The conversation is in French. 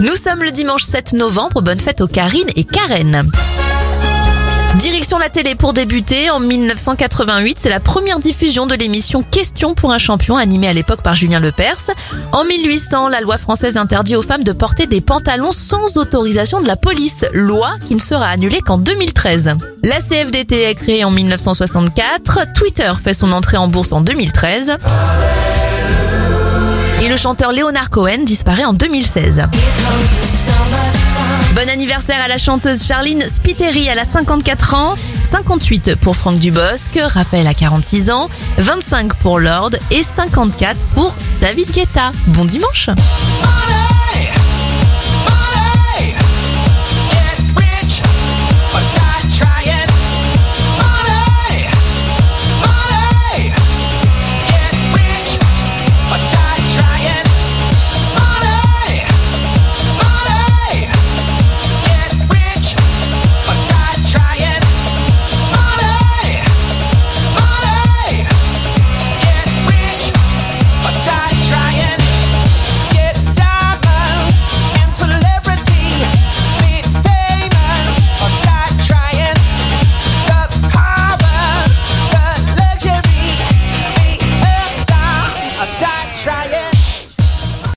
Nous sommes le dimanche 7 novembre, bonne fête aux Karine et Karen. Direction la télé pour débuter. En 1988, c'est la première diffusion de l'émission Question pour un champion animée à l'époque par Julien Lepers. En 1800, la loi française interdit aux femmes de porter des pantalons sans autorisation de la police, loi qui ne sera annulée qu'en 2013. La CFDT est créée en 1964, Twitter fait son entrée en bourse en 2013. Et le chanteur Leonard Cohen disparaît en 2016. Bon anniversaire à la chanteuse Charline Spiteri, elle a 54 ans, 58 pour Franck Dubosc, Raphaël a 46 ans, 25 pour Lord et 54 pour David Guetta. Bon dimanche